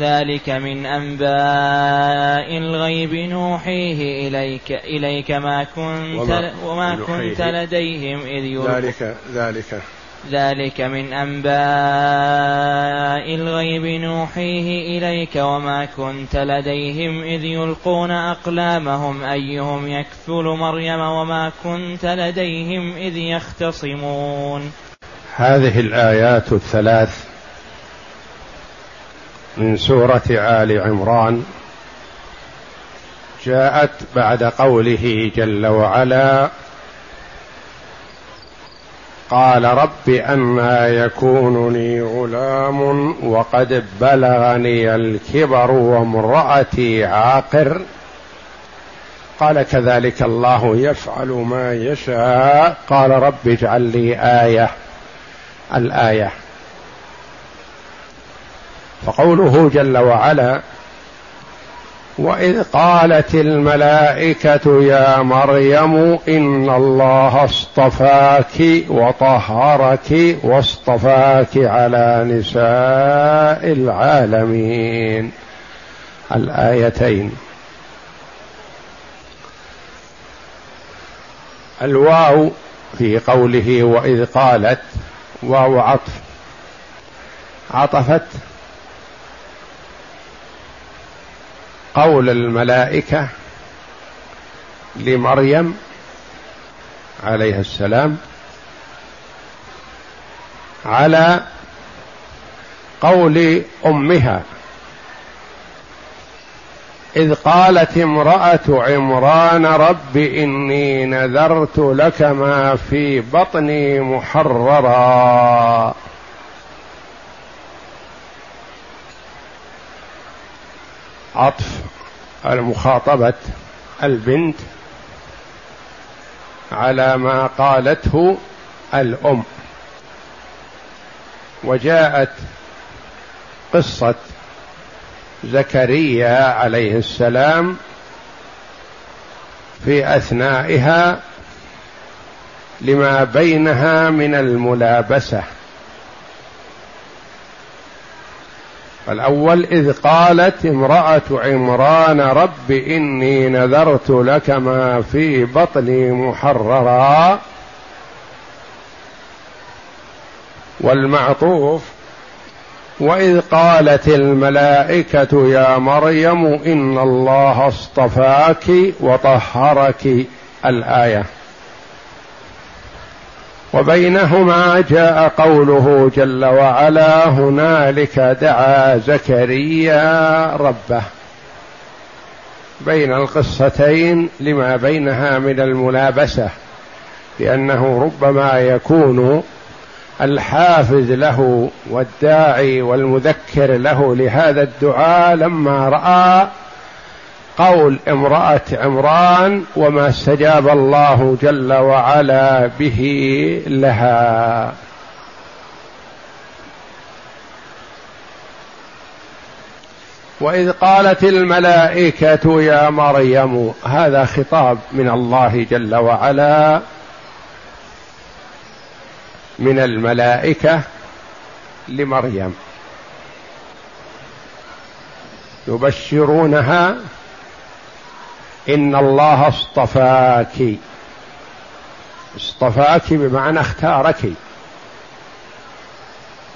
ذلك من أنباء الغيب نوحيه إليك إليك ما كنت وما, وما كنت لديهم إذ يلقون. ذلك ذلك. ذلك من أنباء الغيب نوحيه إليك وما كنت لديهم إذ يلقون أقلامهم. أيهم يكفل مريم وما كنت لديهم إذ يختصمون. هذه الآيات الثلاث من سورة آل عمران جاءت بعد قوله جل وعلا قال رب أما يكون لي غلام وقد بلغني الكبر وامرأتي عاقر. قال كذلك الله يفعل ما يشاء. قال رب اجعل لي آية. الآية. فقوله جل وعلا وإذ قالت الملائكة يا مريم إن الله اصطفاك وطهرك واصطفاك على نساء العالمين. الآيتين. الواو في قوله وإذ قالت واو عطف عطفت قول الملائكة لمريم عليها السلام على قول أمها إذ قالت امرأة عمران رب إني نذرت لك ما في بطني محررا. عطف المخاطبة البنت على ما قالته الأم. وجاءت قصة زكريا عليه السلام في أثنائها لما بينها من الملابسة. الأول إذ قالت امرأة عمران رب إني نذرت لك ما في بطني محررا. والمعطوف وإذ قالت الملائكة يا مريم إن الله اصطفاك وطهرك. الآية. وبينهما جاء قوله جل وعلا هنالك دعا زكريا ربه. بين القصتين لما بينها من الملابسة لأنه ربما يكون الحافز له والداعي والمذكر له لهذا الدعاء لما رأى قول امرأة عمران وما استجاب الله جل وعلا به لها. وإذ قالت الملائكة يا مريم هذا خطاب من الله جل وعلا من الملائكة لمريم. يبشرونها إن الله اصطفاك. اصطفاك بمعنى اختارك.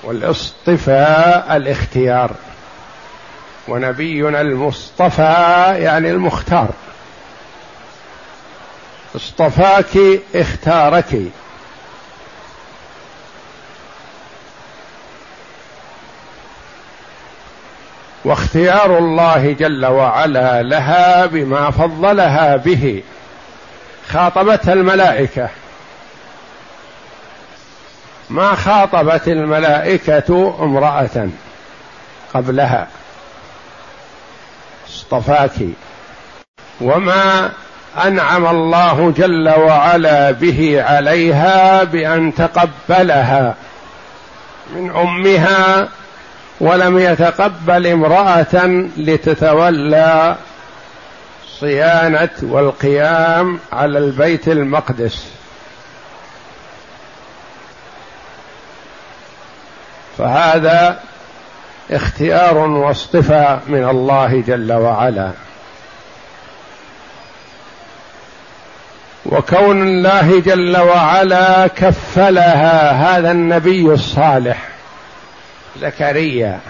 والاصطفاء الاختيار. ونبينا المصطفى يعني المختار. اصطفاك اختارك. واختيار الله جل وعلا لها بما فضلها به. خاطبتها الملائكة. ما خاطبت الملائكة امرأة قبلها. اصطفاك. وما أنعم الله جل وعلا به عليها بأن تقبلها. من أمها ولم يتقبل امرأة لتتولى صيانة والقيام على البيت المقدس. فهذا اختيار واصطفاء من الله جل وعلا. وكون الله جل وعلا كفلها هذا النبي الصالح زكريا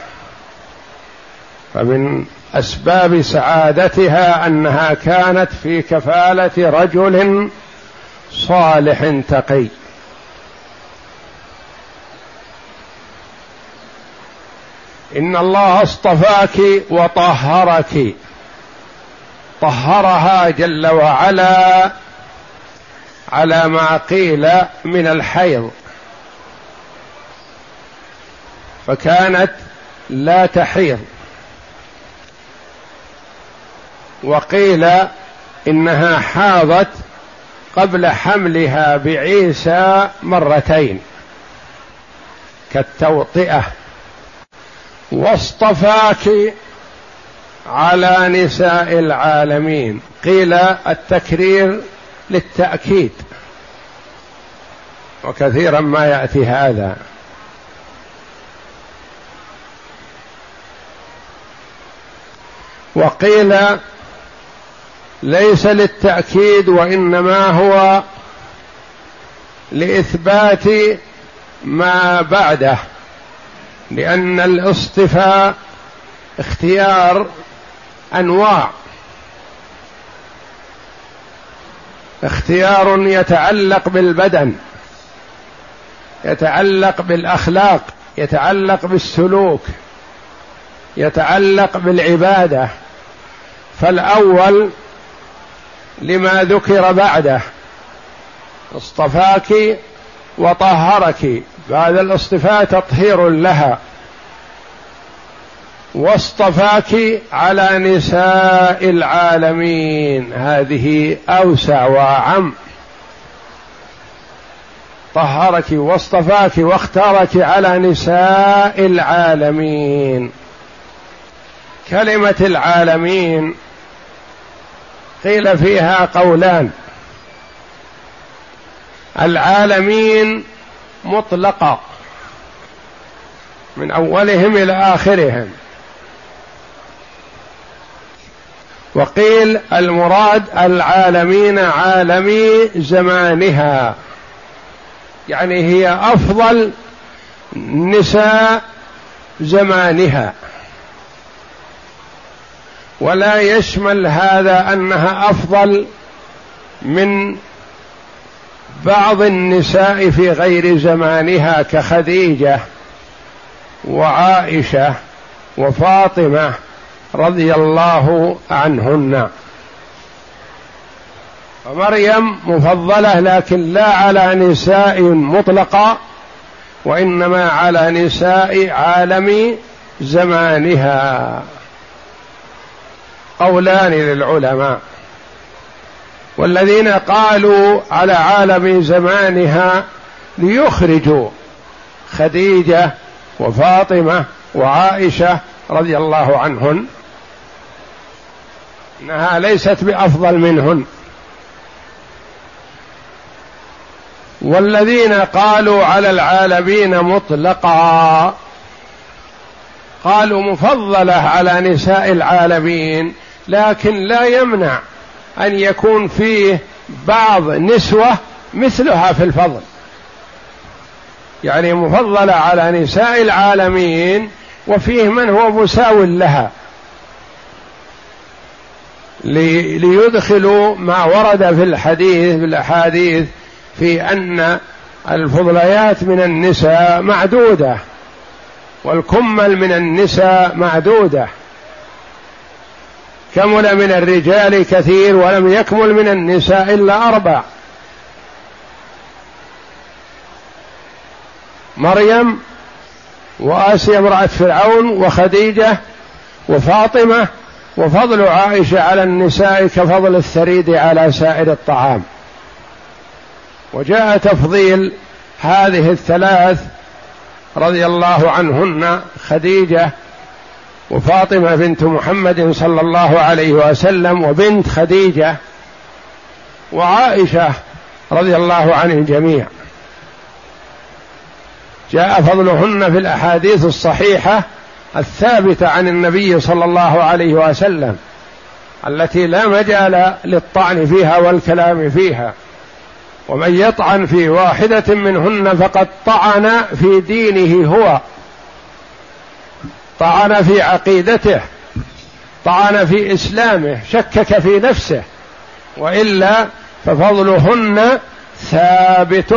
فمن أسباب سعادتها أنها كانت في كفالة رجل صالح تقي. إن الله اصطفاك وطهرك. طهرها جل وعلا على ما قيل من الحيض. فكانت لا تحيض. وقيل إنها حاضت قبل حملها بعيسى مرتين كالتوطئة. واصطفاك على نساء العالمين. قيل التكرير للتأكيد. وكثيرا ما يأتي هذا. وقيل ليس للتأكيد وإنما هو لإثبات ما بعده لأن الاصطفاء اختيار أنواع. اختيار يتعلق بالبدن يتعلق بالأخلاق يتعلق بالسلوك يتعلق بالعبادة. فالأول لما ذكر بعده اصطفاك وطهرك هذا الاصطفاء تطهير لها. واصطفاك على نساء العالمين هذه أوسع وأعم. طهرك واصطفاك واختارك على نساء العالمين. كلمة العالمين قيل فيها قولان. العالمين مطلقه من أولهم إلى آخرهم. وقيل المراد العالمين عالمي زمانها. يعني هي أفضل نساء زمانها. ولا يشمل هذا أنها أفضل من بعض النساء في غير زمانها كخديجة وعائشة وفاطمة رضي الله عنهن. ومريم مفضلة لكن لا على نساء مطلقة وإنما على نساء عالم زمانها. قولان للعلماء والذين قالوا على عالم زمانها ليخرجوا خديجة وفاطمة وعائشة رضي الله عنهن إنها ليست بأفضل منهن. والذين قالوا على العالمين مطلقا قالوا مفضلة على نساء العالمين لكن لا يمنع أن يكون فيه بعض نسوة مثلها في الفضل. يعني مفضلة على نساء العالمين وفيه من هو مساو لها. ليدخلوا ما ورد في الحديث في الأحاديث في أن الفضليات من النساء معدودة والكمل من النساء معدودة. كمل من الرجال كثير ولم يكمل من النساء إلا أربع. مريم وآسيا امرأة فرعون وخديجة وفاطمة وفضل عائشة على النساء كفضل الثريد على سائر الطعام. وجاء تفضيل هذه الثلاث رضي الله عنهن خديجة وفاطمة بنت محمد صلى الله عليه وسلم وبنت خديجة وعائشة رضي الله عن الجميع. جاء فضلهن في الأحاديث الصحيحة الثابتة عن النبي صلى الله عليه وسلم التي لا مجال للطعن فيها والكلام فيها. ومن يطعن في واحدة منهن فقد طعن في دينه هو. طعن في عقيدته طعن في إسلامه شكك في نفسه وإلا ففضلهن ثابت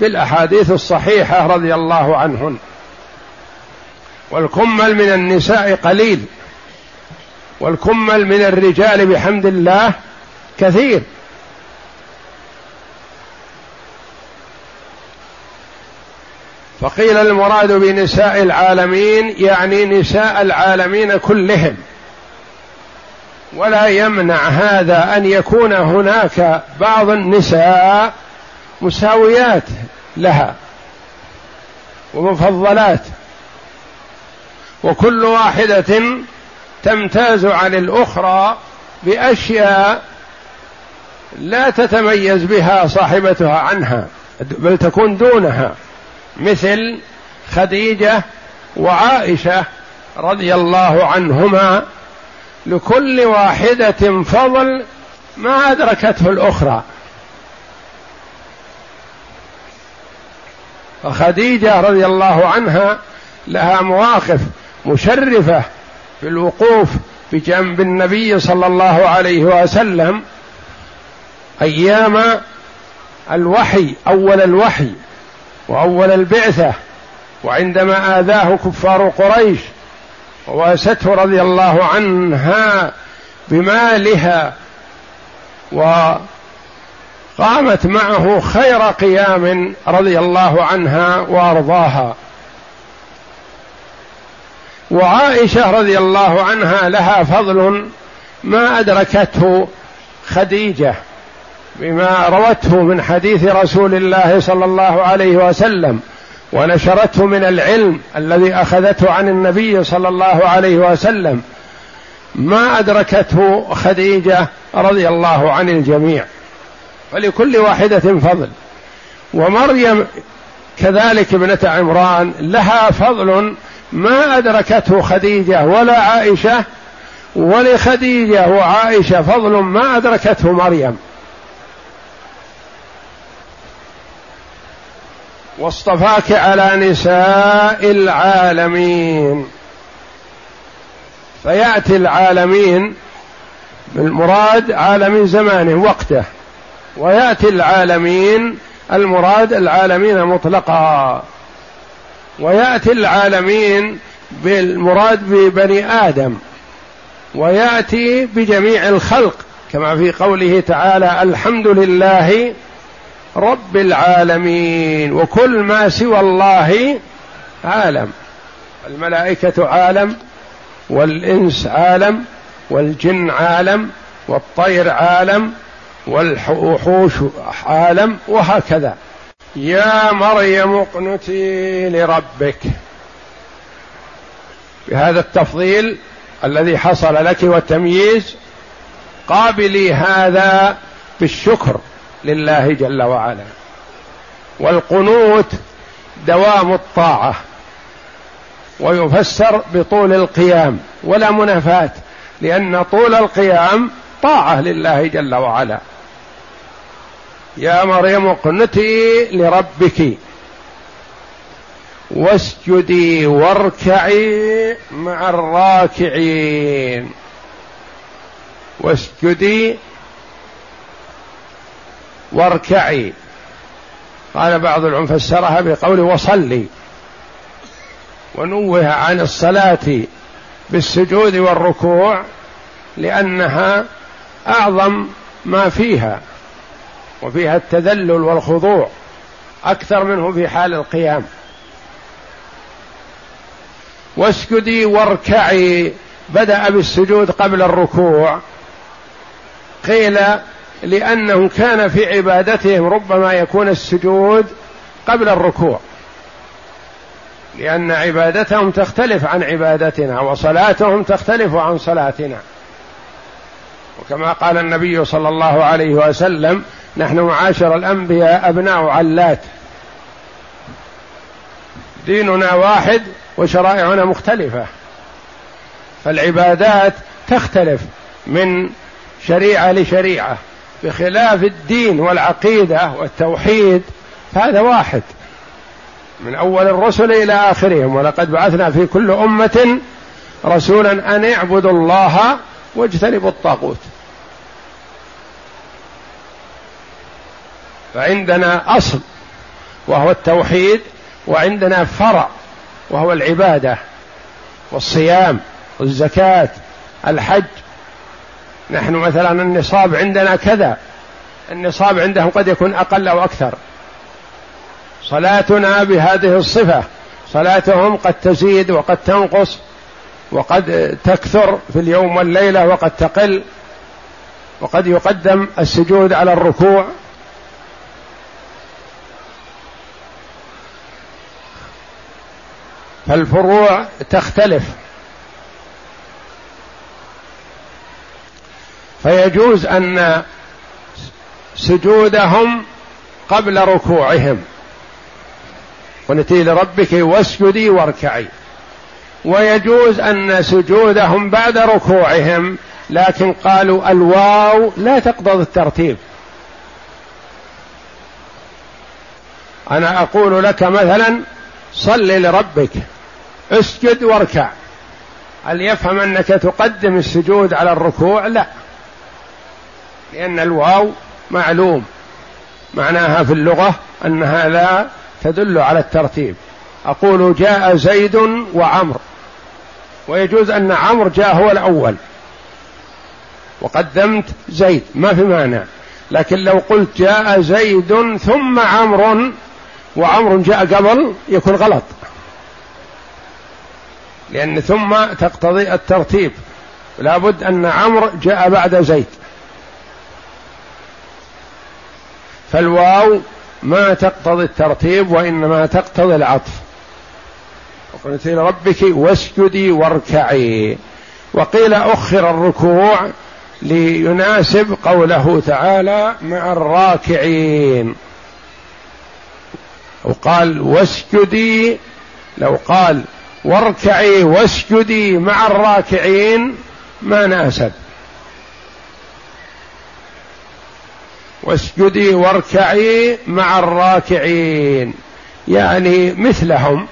بالأحاديث الصحيحة رضي الله عنهن. والكمل من النساء قليل والكمل من الرجال بحمد الله كثير. فقيل المراد بنساء العالمين يعني نساء العالمين كلهم. ولا يمنع هذا أن يكون هناك بعض النساء مساويات لها ومفضلات. وكل واحدة تمتاز عن الأخرى بأشياء لا تتميز بها صاحبتها عنها بل تكون دونها. مثل خديجة وعائشة رضي الله عنهما لكل واحدة فضل ما أدركته الأخرى. فخديجة رضي الله عنها لها مواقف مشرفة في الوقوف بجنب النبي صلى الله عليه وسلم أيام الوحي أول الوحي. وأول البعثة وعندما آذاه كفار قريش وواسته رضي الله عنها بمالها وقامت معه خير قيام رضي الله عنها وأرضاها. وعائشة رضي الله عنها لها فضل ما أدركته خديجة. بما روته من حديث رسول الله صلى الله عليه وسلم ونشرته من العلم الذي أخذته عن النبي صلى الله عليه وسلم. ما أدركته خديجة رضي الله عن الجميع. فلكل واحدة فضل. ومريم كذلك ابنة عمران لها فضل ما أدركته خديجة ولا عائشة ولخديجة وعائشة فضل ما أدركته مريم. واصطفاك على نساء العالمين. فيأتي العالمين بالمراد عالم زمانه وقته. ويأتي العالمين المراد العالمين مطلقا. ويأتي العالمين بالمراد ببني آدم. ويأتي بجميع الخلق. كما في قوله تعالى الحمد لله رب العالمين وكل ما سوى الله عالم. الملائكة عالم والإنس عالم والجن عالم والطير عالم والوحوش عالم وهكذا. يا مريم اقنتي لربك. بهذا التفضيل الذي حصل لك والتمييز قابلي هذا بالشكر. لله جل وعلا. والقنوت دوام الطاعة. ويفسر بطول القيام. ولا منافاة. لأن طول القيام طاعة لله جل وعلا. يا مريم اقنتي لربك. واسجدي واركعي مع الراكعين. واسجدي واركعي. قال بعض العلماء فسرها بقول وصلي. ونوه عن الصلاة بالسجود والركوع لأنها أعظم ما فيها وفيها التذلل والخضوع أكثر منه في حال القيام. واسجدي واركعي بدأ بالسجود قبل الركوع. قيل لأنه كان في عبادتهم ربما يكون السجود قبل الركوع. لأن عبادتهم تختلف عن عبادتنا وصلاتهم تختلف عن صلاتنا. وكما قال النبي صلى الله عليه وسلم نحن معاشر الأنبياء أبناء علات. ديننا واحد وشرائعنا مختلفة. فالعبادات تختلف من شريعة لشريعة. بخلاف الدين والعقيدة والتوحيد فهذا واحد. من أول الرسل إلى آخرهم ولقد بعثنا في كل أمة رسولا أن اعبدوا الله واجتنبوا الطاغوت. فعندنا أصل وهو التوحيد وعندنا فرع وهو العبادة والصيام والزكاة الحج نحن مثلا النصاب عندنا كذا. النصاب عندهم قد يكون أقل أو أكثر. صلاتنا بهذه الصفة. صلاتهم قد تزيد وقد تنقص وقد تكثر في اليوم والليلة وقد تقل وقد يقدم السجود على الركوع. فالفروع تختلف. فيجوز أن سجودهم قبل ركوعهم. قلتي لربك واسجدي واركعي. ويجوز أن سجودهم بعد ركوعهم لكن قالوا الواو لا تقتضي الترتيب. أنا أقول لك مثلا صل لربك اسجد واركع. هل يفهم أنك تقدم السجود على الركوع؟ لا. لأن الواو معلوم. معناها في اللغة انها لا تدل على الترتيب. أقول جاء زيد وعمر ويجوز أن عمرو جاء هو الأول. وقدمت زيد. ما في مانع لكن لو قلت جاء زيد ثم عمرو وعمر جاء قبل يكون غلط. لأن ثم تقتضي الترتيب. لابد أن عمرو جاء بعد زيد. فالواو ما تقتضي الترتيب وإنما تقتضي العطف. وقلت لربك واسجدي واركعي. وقيل أخر الركوع ليناسب قوله تعالى مع الراكعين. وقال واسجدي لو قال واركعي واسجدي مع الراكعين ما ناسب. واسجدي واركعي مع الراكعين. يعني مثلهم.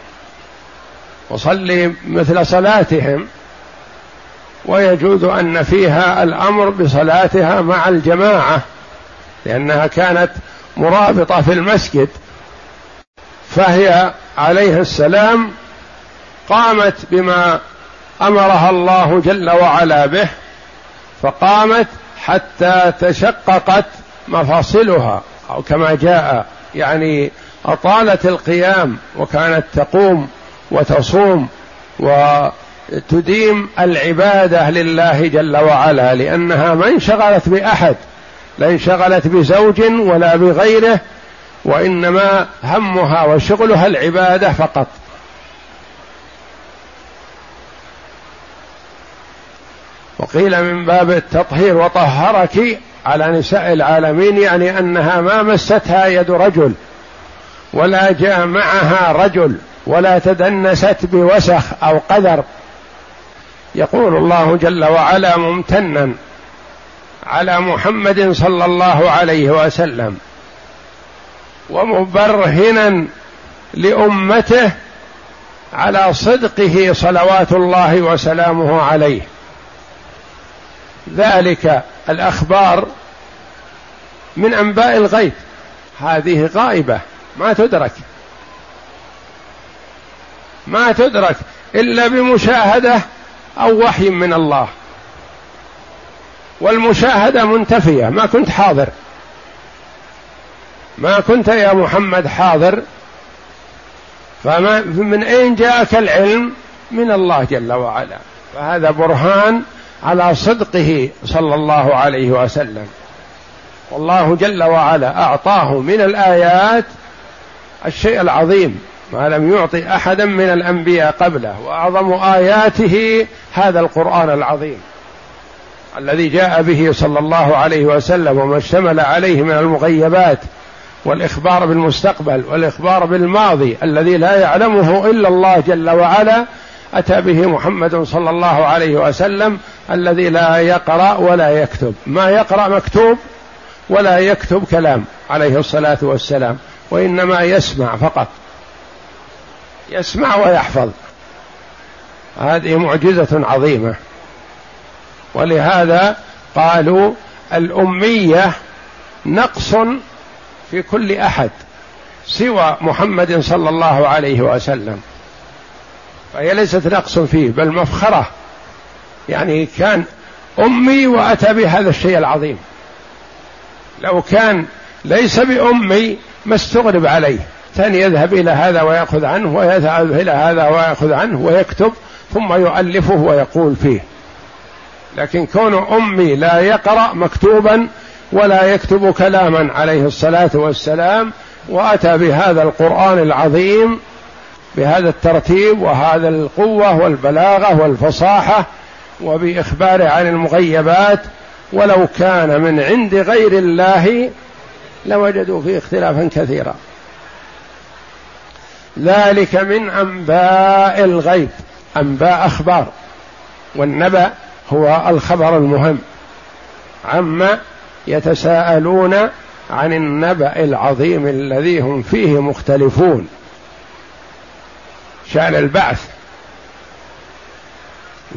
وصلي مثل صلاتهم. ويجوز أن فيها الأمر بصلاتها مع الجماعة لأنها كانت مرابطة في المسجد. فهي عليه السلام قامت بما أمرها الله جل وعلا به فقامت حتى تشققت مفاصلها أو كما جاء يعني أطالت القيام وكانت تقوم وتصوم وتديم العبادة لله جل وعلا لأنها ما انشغلت بأحد لا انشغلت بزوج ولا بغيره وإنما همها وشغلها العبادة فقط. وقيل من باب التطهير وطهرك على نساء العالمين يعني أنها ما مستها يد رجل ولا جاء معها رجل ولا تدنست بوسخ أو قدر. يقول الله جل وعلا ممتنا على محمد صلى الله عليه وسلم ومبرهنا لأمته على صدقه صلوات الله وسلامه عليه. ذلك الأخبار من أنباء الغيب. هذه غائبة. ما تدرك. ما تدرك إلا بمشاهدة أو وحي من الله. والمشاهدة منتفية. ما كنت حاضر. ما كنت يا محمد حاضر. فما من أين جاءك العلم؟ من الله جل وعلا. فهذا برهان على صدقه صلى الله عليه وسلم. والله جل وعلا أعطاه من الآيات الشيء العظيم ما لم يعطي أحدا من الأنبياء قبله وأعظم آياته هذا القرآن العظيم. الذي جاء به صلى الله عليه وسلم وما اشتمل عليه من المغيبات والإخبار بالمستقبل والإخبار بالماضي الذي لا يعلمه إلا الله جل وعلا أتى به محمد صلى الله عليه وسلم الذي لا يقرأ ولا يكتب. ما يقرأ مكتوب ولا يكتب كلام عليه الصلاة والسلام. وإنما يسمع فقط. يسمع ويحفظ. هذه معجزة عظيمة. ولهذا قالوا الأمية نقص في كل أحد سوى محمد صلى الله عليه وسلم. فهي ليست نقص فيه بل مفخرة. يعني كان أمي وأتى بهذا الشيء العظيم. لو كان ليس بأمي ما استغرب عليه. ثاني يذهب إلى هذا ويأخذ عنه ويذهب إلى هذا ويأخذ عنه ويكتب ثم يؤلفه ويقول فيه. لكن كون أمي لا يقرأ مكتوبا ولا يكتب كلاما عليه الصلاة والسلام وأتى بهذا القرآن العظيم بهذا الترتيب وهذا القوة والبلاغة والفصاحة وباخباره عن المغيبات ولو كان من عند غير الله لوجدوا فيه اختلافا كثيرا. ذلك من أنباء الغيب أنباء أخبار. والنبأ هو الخبر المهم. عما يتساءلون عن النبأ العظيم الذي هم فيه مختلفون. شأن البعث.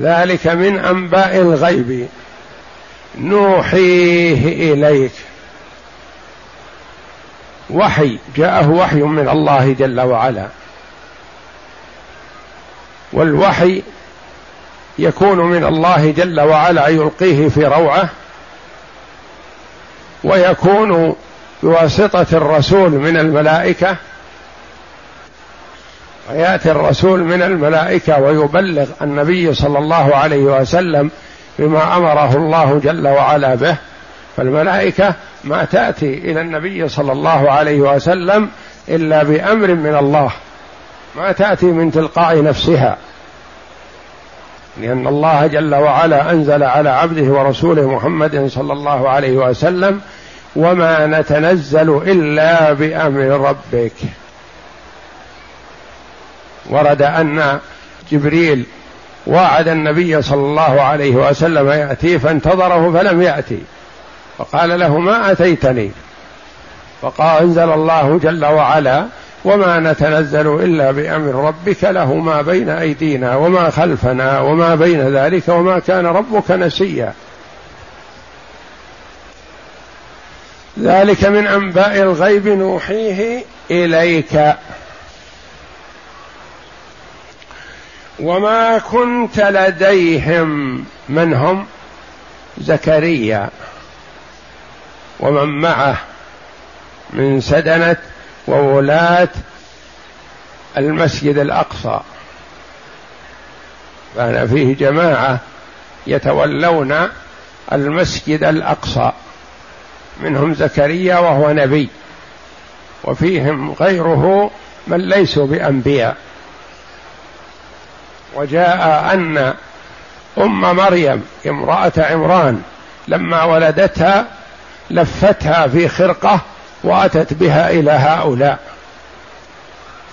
ذلك من أنباء الغيب. نوحيه إليك. وحي. جاءه وحي من الله جل وعلا. والوحي يكون من الله جل وعلا يلقيه في روعة. ويكون بواسطة الرسول من الملائكة. ويأتي الرسول من الملائكة ويبلغ النبي صلى الله عليه وسلم بما أمره الله جل وعلا به. فالملائكة ما تأتي إلى النبي صلى الله عليه وسلم إلا بأمر من الله. ما تأتي من تلقاء نفسها. لأن الله جل وعلا أنزل على عبده ورسوله محمد صلى الله عليه وسلم وما نتنزل إلا بأمر ربك. ورد أن جبريل وعد النبي صلى الله عليه وسلم ياتيه فانتظره فلم يأتي. فقال له ما أتيتني؟ فقال أنزل الله جل وعلا وما نتنزل إلا بأمر ربك له ما بين أيدينا وما خلفنا وما بين ذلك وما كان ربك نسيا. ذلك من أنباء الغيب نوحيه إليك. وما كنت لديهم من هم؟ زكريا. ومن معه من سدنة وولاة المسجد الأقصى. كان فيه جماعة يتولون المسجد الأقصى. منهم زكريا وهو نبي. وفيهم غيره من ليسوا بأنبياء. وجاء أن أم مريم امرأة عمران لما ولدتها لفتها في خرقة وأتت بها إلى هؤلاء.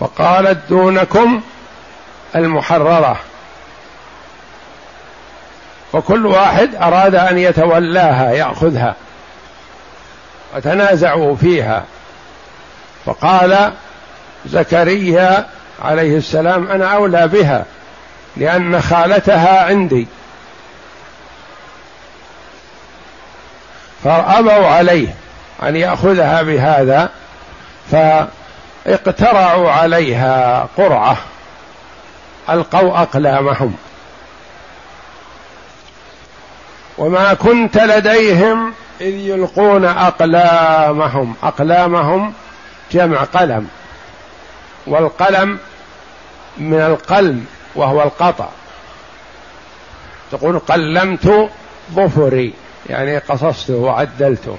فقالت دونكم المحررة. فكل واحد أراد أن يتولاها يأخذها. وتنازعوا فيها. فقال زكريا عليه السلام أنا أولى بها. لأن خالتها عندي. فابوا عليه أن يأخذها بهذا فاقترعوا عليها قرعة ألقوا أقلامهم. وما كنت لديهم إذ يلقون أقلامهم أقلامهم جمع قلم والقلم من القلم وهو القطع. تقول قلمت ظفري يعني قصصته وعدلته.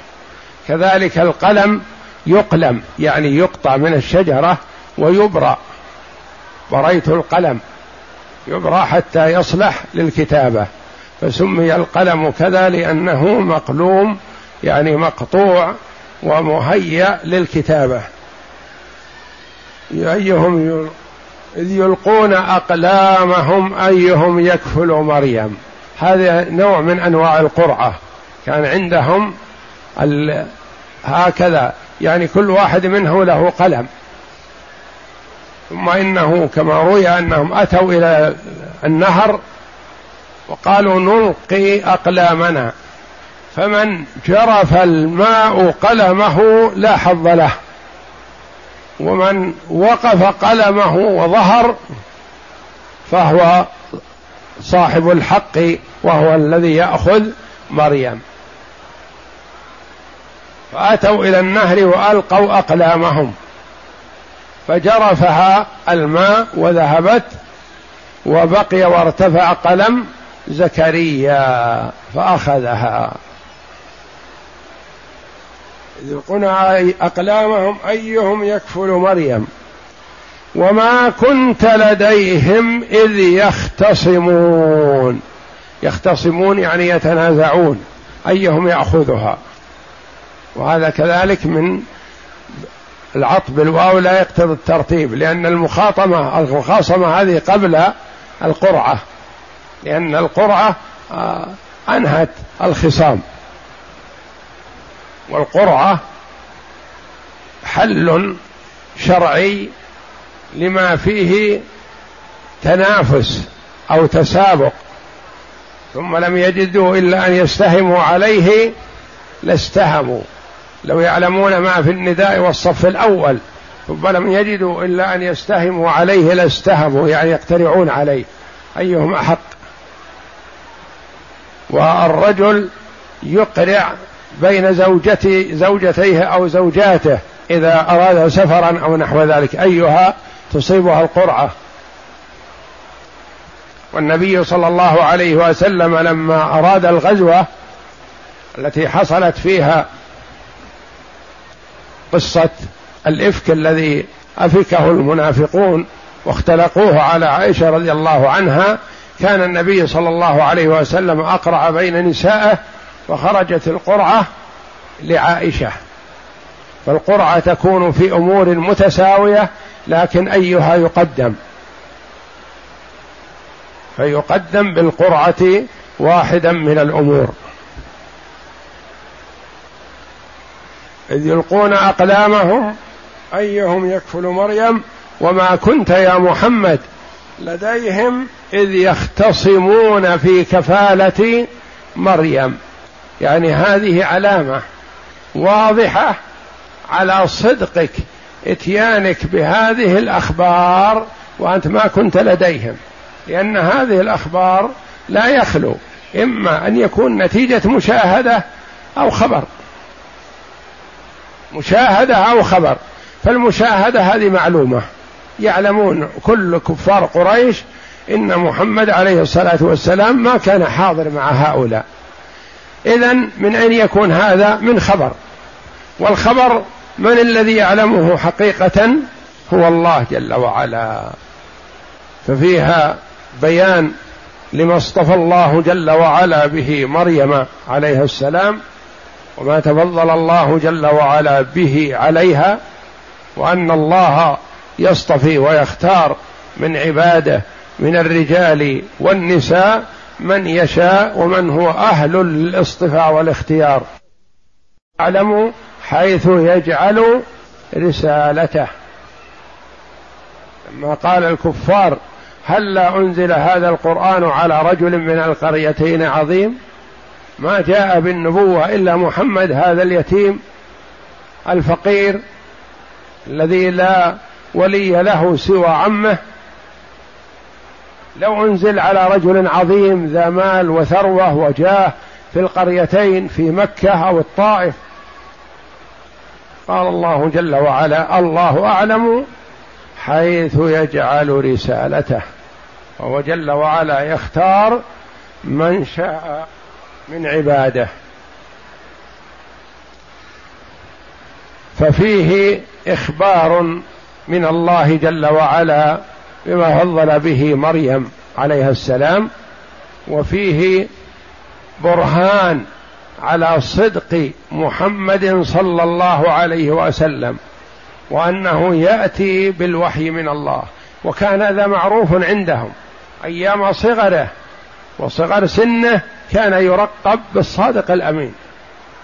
كذلك القلم يقلم يعني يقطع من الشجرة ويبرأ. بريت القلم يبرأ حتى يصلح للكتابة. فسمي القلم كذا لأنه مقلوم يعني مقطوع ومهيأ للكتابة. أيهم إذ يلقون أقلامهم أيهم يكفل مريم. هذا نوع من أنواع القرعة. كان عندهم هكذا. يعني كل واحد منه له قلم. ثم إنه كما روي أنهم أتوا إلى النهر وقالوا نلقي أقلامنا. فمن جرف الماء قلمه لا حظ له. ومن وقف قلمه وظهر فهو صاحب الحق وهو الذي يأخذ مريم. فأتوا إلى النهر وألقوا أقلامهم فجرفها الماء وذهبت وبقي وارتفع قلم زكريا فأخذها. يلقون أقلامهم أيهم يكفل مريم وما كنت لديهم إذ يختصمون. يختصمون يعني يتنازعون أيهم يأخذها. وهذا كذلك من العطب بالواو لا يقتضي الترتيب لأن المخاطمة المخاصمة هذه قبل القرعة لأن القرعة آه، أنهت الخصام. والقرعة حل شرعي لما فيه تنافس أو تسابق ثم لم يجدوا إلا أن يستهموا عليه لاستهموا. لو يعلمون ما في النداء والصف الأول ثم لم يجدوا إلا أن يستهموا عليه لاستهموا يعني يقترعون عليه. أيهم أحق؟ والرجل يقرع بين زوجتي زوجتيه أو زوجاته إذا اراد سفرا أو نحو ذلك. أيها تصيبها القرعة. والنبي صلى الله عليه وسلم لما أراد الغزوة التي حصلت فيها قصة الإفك الذي أفكه المنافقون واختلقوه على عائشة رضي الله عنها كان النبي صلى الله عليه وسلم أقرع بين نسائه فخرجت القرعة لعائشة. فالقرعة تكون في أمور متساوية لكن أيها يقدم. فيقدم بالقرعة واحدا من الأمور. إذ يلقون أقلامهم أيهم يكفل مريم؟ وما كنت يا محمد؟ لديهم إذ يختصمون في كفالة مريم. يعني هذه علامة واضحة على صدقك إتيانك بهذه الأخبار وأنت ما كنت لديهم. لأن هذه الأخبار لا يخلو إما أن يكون نتيجة مشاهدة أو خبر. مشاهدة أو خبر. فالمشاهدة هذه معلومة. يعلمون كل كفار قريش إن محمد عليه الصلاة والسلام ما كان حاضر مع هؤلاء. إذا من أين يكون هذا؟ من خبر. والخبر من الذي يعلمه حقيقة هو الله جل وعلا. ففيها بيان لما اصطفى الله جل وعلا به مريم عليه السلام وما تفضل الله جل وعلا به عليها وأن الله يصطفي ويختار من عباده من الرجال والنساء من يشاء ومن هو أهل الاصطفاء والاختيار. يعلم حيث يجعل رسالته. لما قال الكفار هل لا أنزل هذا القرآن على رجل من القريتين عظيم؟ ما جاء بالنبوة إلا محمد هذا اليتيم الفقير الذي لا ولي له سوى عمه لو أنزل على رجل عظيم ذا مال وثروة وجاه في القريتين في مكة أو الطائف. قال الله جل وعلا الله أعلم حيث يجعل رسالته. وهو جل وعلا يختار من شاء من عباده. ففيه إخبار من الله جل وعلا بما فضل به مريم عليها السلام وفيه برهان على صدق محمد صلى الله عليه وسلم وأنه يأتي بالوحي من الله وكان هذا معروف عندهم. أيام صغره وصغر سنه كان يرقب بالصادق الأمين.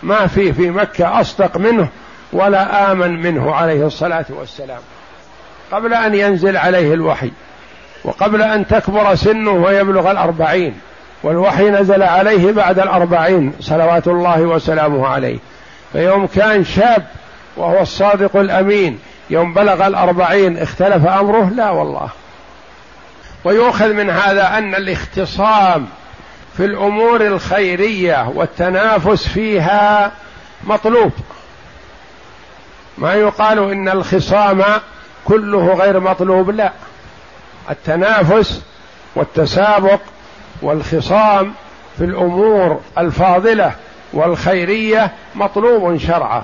ما في في مكة أصدق منه ولا آمن منه عليه الصلاة والسلام. قبل أن ينزل عليه الوحي وقبل أن تكبر سنه ويبلغ الأربعين والوحي نزل عليه بعد الأربعين صلوات الله وسلامه عليه. فيوم كان شاب وهو الصادق الأمين يوم بلغ الأربعين اختلف أمره لا والله. ويؤخذ من هذا أن الاختصام في الأمور الخيرية والتنافس فيها مطلوب. ما يقال إن الخصام كله غير مطلوب لا. التنافس والتسابق والخصام في الأمور الفاضلة والخيرية مطلوب شرعا.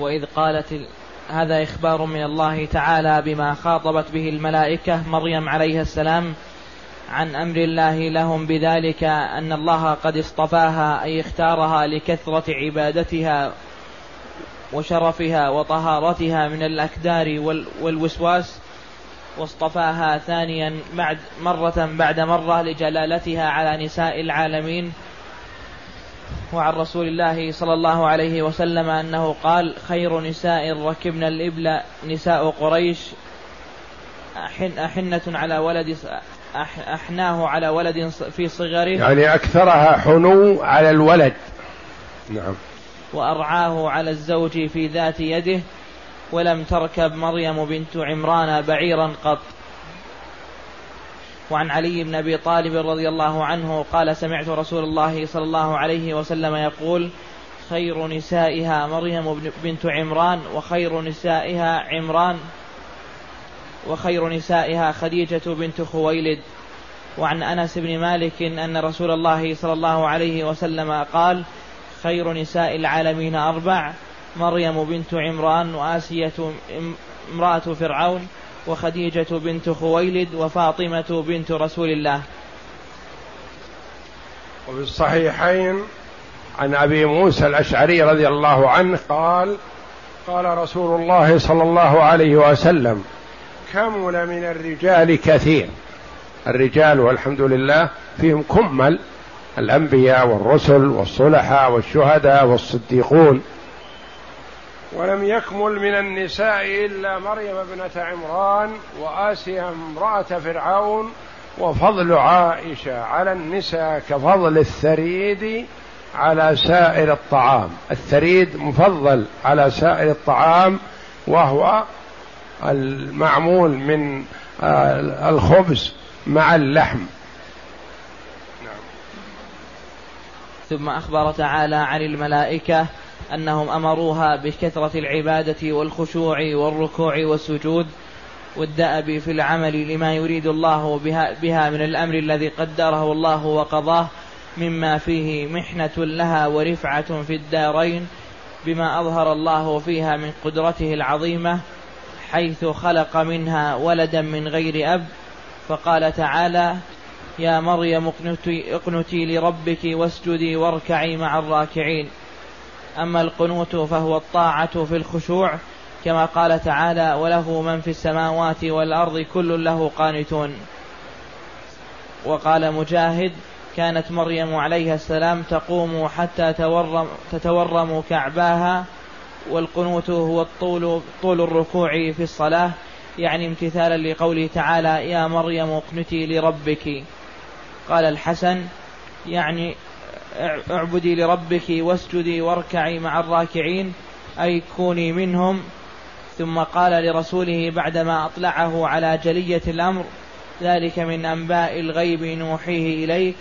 وإذ قالت هذا إخبار من الله تعالى بما خاطبت به الملائكة مريم عليها السلام عن أمر الله لهم بذلك أن الله قد اصطفاها أي اختارها لكثرة عبادتها وشرفها وطهارتها من الأكدار والوسواس واصطفاها ثانيا بعد مرة بعد مرة لجلالتها على نساء العالمين. وعن رسول الله صلى الله عليه وسلم أنه قال خير نساء ركبن الإبل نساء قريش أحن أحنة على ولد أحناه على ولد في صغره يعني أكثرها حنو على الولد. نعم. وأرعاه على الزوج في ذات يده ولم تركب مريم بنت عمران بعيرا قط. وعن علي بن أبي طالب رضي الله عنه قال سمعت رسول الله صلى الله عليه وسلم يقول خير نسائها مريم بنت عمران وخير نسائها عمران وخير نسائها خديجة بنت خويلد. وعن أنس بن مالك إن رسول الله صلى الله عليه وسلم قال خير نساء العالمين. أربع مريم بنت عمران وآسية امرأة فرعون وخديجة بنت خويلد وفاطمة بنت رسول الله. وفي الصحيحين عن أبي موسى الأشعري رضي الله عنه قال قال رسول الله صلى الله عليه وسلم كمل من الرجال كثير. الرجال والحمد لله فيهم كمل الأنبياء والرسل والصلحاء والشهداء والصديقون. ولم يكمل من النساء إلا مريم ابنة عمران وآسيا امرأة فرعون وفضل عائشة على النساء كفضل الثريد على سائر الطعام. الثريد مفضل على سائر الطعام وهو المعمول من آه، الخبز مع اللحم. ثم أخبر تعالى عن الملائكة أنهم أمروها بكثرة العبادة والخشوع والركوع والسجود والدأب في العمل لما يريد الله بها, بها من الأمر الذي قدره الله وقضاه مما فيه محنة لها ورفعة في الدارين بما أظهر الله فيها من قدرته العظيمة حيث خلق منها ولدا من غير أب فقال تعالى يا مريم اقنتي, اقنتي لربك واسجدي واركعي مع الراكعين. أما القنوت فهو الطاعة في الخشوع كما قال تعالى وله من في السماوات والأرض كل له قانتون. وقال مجاهد كانت مريم عليها السلام تقوم حتى تورم تتورم كعباها والقنوت هو الطول طول الركوع في الصلاة. يعني امتثالا لقوله تعالى يا مريم اقنتي لربك. قال الحسن يعني اعبدي لربك واسجدي واركعي مع الراكعين أي كوني منهم. ثم قال لرسوله بعدما أطلعه على جلية الأمر ذلك من أنباء الغيب نوحيه إليك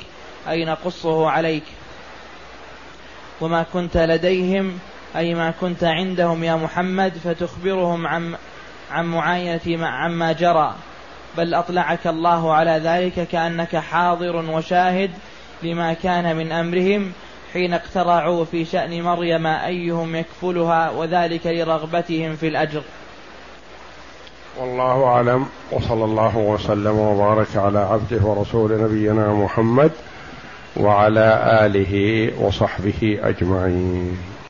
أي نقصه عليك. وما كنت لديهم أي ما كنت عندهم يا محمد فتخبرهم عن عن معاينة عما جرى. بل أطلعك الله على ذلك كأنك حاضر وشاهد لما كان من أمرهم حين اقترعوا في شأن مريم أيهم يكفلها وذلك لرغبتهم في الأجر. والله أعلم وصلى الله وسلم وبارك على عبده ورسول نبينا محمد وعلى آله وصحبه أجمعين.